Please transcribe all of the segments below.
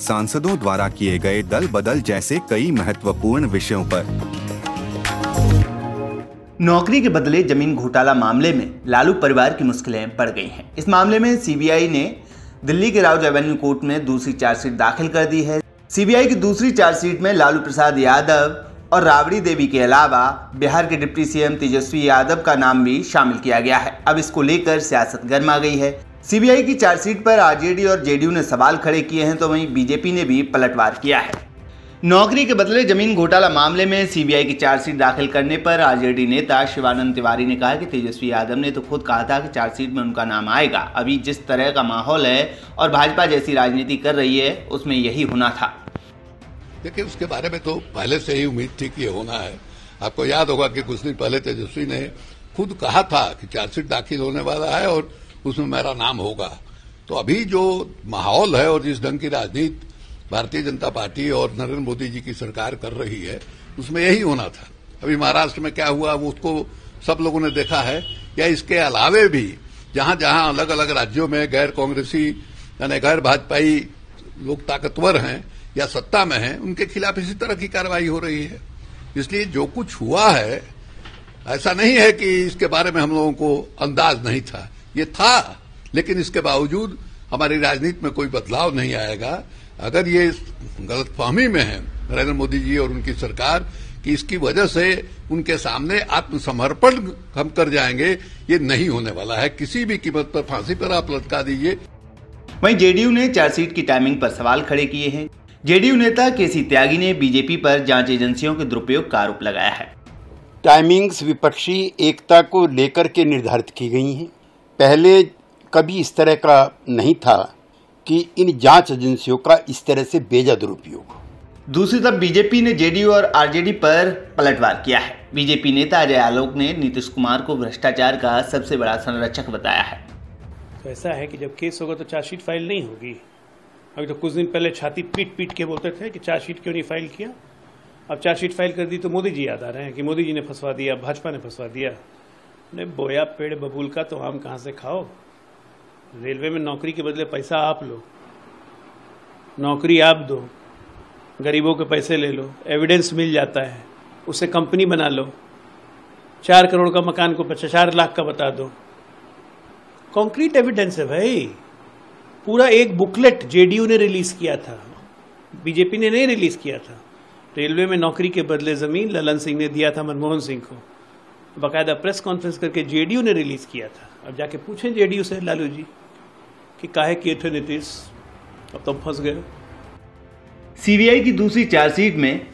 सांसदों द्वारा किए गए दल बदल जैसे कई महत्वपूर्ण विषयों पर। नौकरी के बदले ज़मीन घोटाला मामले में लालू परिवार की मुश्किलें बढ़ गई हैं। इस मामले में सीबीआई ने दिल्ली के राउज एवेन्यू कोर्ट में दूसरी चार्जशीट दाखिल कर दी है। सीबीआई की दूसरी चार्जशीट में लालू प्रसाद यादव और राबड़ी देवी के अलावा बिहार के डिप्टी सीएम तेजस्वी यादव का नाम भी शामिल किया गया है। अब इसको लेकर सियासत गर्मा गई है। सीबीआई की चार्जशीट पर आरजेडी और जेडीयू ने सवाल खड़े किए हैं तो वहीं बीजेपी ने भी पलटवार किया है। नौकरी के बदले ज़मीन घोटाला मामले में सीबीआई की चार्जशीट दाखिल करने पर आरजेडी नेता शिवानंद तिवारी ने कहा कि तेजस्वी यादव ने तो खुद कहा था कि चार्जशीट में उनका नाम आएगा। अभी जिस तरह का माहौल है और भाजपा जैसी राजनीति कर रही है, उसमें यही होना था। देखिए, उसके बारे में तो पहले से ही उम्मीद थी कि ये होना है। आपको याद होगा कि कुछ दिन पहले तेजस्वी ने खुद कहा था कि चार्जशीट दाखिल होने वाला है और उसमें मेरा नाम होगा। तो अभी जो माहौल है और जिस ढंग की राजनीति भारतीय जनता पार्टी और नरेंद्र मोदी जी की सरकार कर रही है, उसमें यही होना था। अभी महाराष्ट्र में क्या हुआ, वो उसको सब लोगों ने देखा है। या इसके अलावे भी जहाँ जहाँ अलग अलग राज्यों में गैर कांग्रेसी यानी गैर भाजपाई लोग ताकतवर हैं या सत्ता में हैं, उनके खिलाफ इसी तरह की कार्रवाई हो रही है। इसलिए जो कुछ हुआ है, ऐसा नहीं है कि इसके बारे में हम लोगों को अंदाज नहीं था। ये था, लेकिन इसके बावजूद हमारी राजनीति में कोई बदलाव नहीं आएगा। अगर ये गलतफहमी में है, नरेंद्र मोदी जी और उनकी सरकार, कि इसकी वजह से उनके सामने आत्मसमर्पण हम कर जाएँगे, ये नहीं होने वाला है। किसी भी कीमत पर फांसी पर आप लटका दीजिए। वहीं जेडीयू ने चार्जशीट की टाइमिंग पर सवाल खड़े किए हैं। जेडीयू नेता केसी त्यागी ने बीजेपी पर जाँच एजेंसियों के दुरुपयोग का आरोप लगाया है। टाइमिंग्स विपक्षी एकता को लेकर के निर्धारित की गई हैं। पहले कभी इस तरह का नहीं था कि इन जाँच एजेंसियों का इस तरह से बेजा दुरुपयोग दूसरी तरफ़ बीजेपी ने जेडीयू और आरजेडी पर पलटवार किया है। बीजेपी नेता अजय आलोक ने नीतीश कुमार को भ्रष्टाचार का सबसे बड़ा संरक्षक बताया है। तो ऐसा है कि जब केस होगा तो चार्जशीट फ़ाइल नहीं होगी। अभी तो कुछ दिन पहले छाती पीट पीट के बोलते थे कि चार्जशीट क्यों नहीं फ़ाइल किया? अब चार्जशीट फ़ाइल कर दी तो मोदी जी याद आ रहे हैं कि मोदी जी ने फंसवा दिया, भाजपा ने फंसवा दिया। ने बोया पेड़ बबूल का तो आम कहाँ से खाओ? रेलवे में नौकरी के बदले पैसा आप लो। नौकरी आप दो। गरीबों के पैसे ले लो। एविडेंस मिल जाता है। उसे कंपनी बना लो। चार करोड़ का मकान को चार लाख का बता दो। कॉन्क्रीट एविडेंस है भाई। पूरा एक बुकलेट जेडीयू ने रिलीज़ किया था। बीजेपी ने नहीं रिलीज़ किया था। रेलवे में नौकरी के बदले ज़मीन ललन सिंह ने दिया था, मनमोहन सिंह को। बाकायदा प्रेस कॉन्फ्रेंस करके जेडीयू ने रिलीज़ किया था। अब जाके पूछें जेडीयू से, लालू जी, कि काहे किए थे नीतीश? अब तुम फंस गए। सीबीआई की दूसरी चार्जशीट में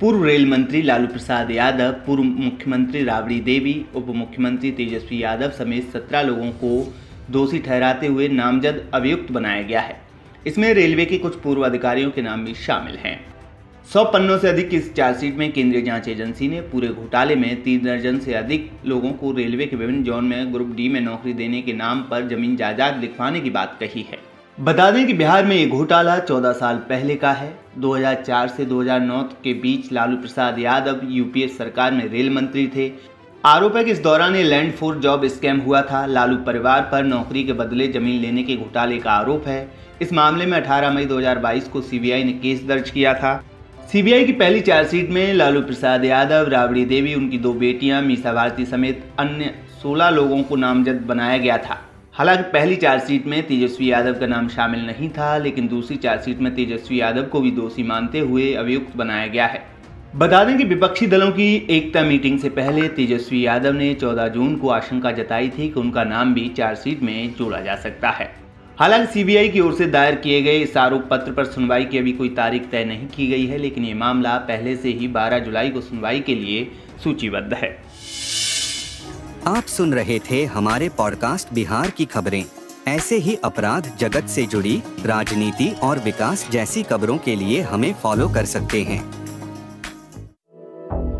पूर्व रेल मंत्री लालू प्रसाद यादव, पूर्व मुख्यमंत्री राबड़ी देवी, उप मुख्यमंत्री तेजस्वी यादव समेत सत्रह लोगों को दोषी ठहराते हुए नामजद अभियुक्त बनाया गया है। इसमें रेलवे के कुछ पूर्व अधिकारियों के नाम भी शामिल हैं। सौ पन्नों से अधिक इस चार्जशीट में केंद्रीय जाँच एजेंसी ने पूरे घोटाले में तीन दर्जन से अधिक लोगों को रेलवे के विभिन्न जोन में ग्रुप डी में नौकरी देने के नाम पर ज़मीन जायदाद लिखवाने की बात कही है। बता दें कि बिहार में ये घोटाला 14 साल पहले का है। 2004 से 2009 के बीच लालू प्रसाद यादव, यूपीए सरकार में रेल मंत्री थे। आरोप है कि इस दौरान ये लैंड फोर जॉब स्कैम हुआ था। लालू परिवार पर नौकरी के बदले ज़मीन लेने के घोटाले का आरोप है। इस मामले में 18 मई 2022 को सीबीआई ने केस दर्ज किया था। सीबीआई की पहली चार्जशीट में लालू प्रसाद यादव, राबड़ी देवी, उनकी दो बेटियाँ, मीसा भारती समेत अन्य 16 लोगों को नामजद बनाया गया था। हालाँकि पहली चार्जशीट में तेजस्वी यादव का नाम शामिल नहीं था, लेकिन दूसरी चार्जशीट में तेजस्वी यादव को भी दोषी मानते हुए अभियुक्त बनाया गया है। बता दें कि विपक्षी दलों की एकता मीटिंग से पहले तेजस्वी यादव ने 14 जून को आशंका जताई थी कि उनका नाम भी चार्जशीट में जोड़ा जा सकता है। हालाँकि सीबीआई की ओर से दायर किए गए इस आरोप पत्र पर सुनवाई की अभी कोई तारीख तय नहीं की गई है, लेकिन ये मामला पहले से ही 12 जुलाई को सुनवाई के लिए सूचीबद्ध है। आप सुन रहे थे हमारे पॉडकास्ट बिहार की खबरें। ऐसे ही अपराध जगत से जुड़ी, राजनीति और विकास जैसी खबरों के लिए हमें फॉलो कर सकते हैं।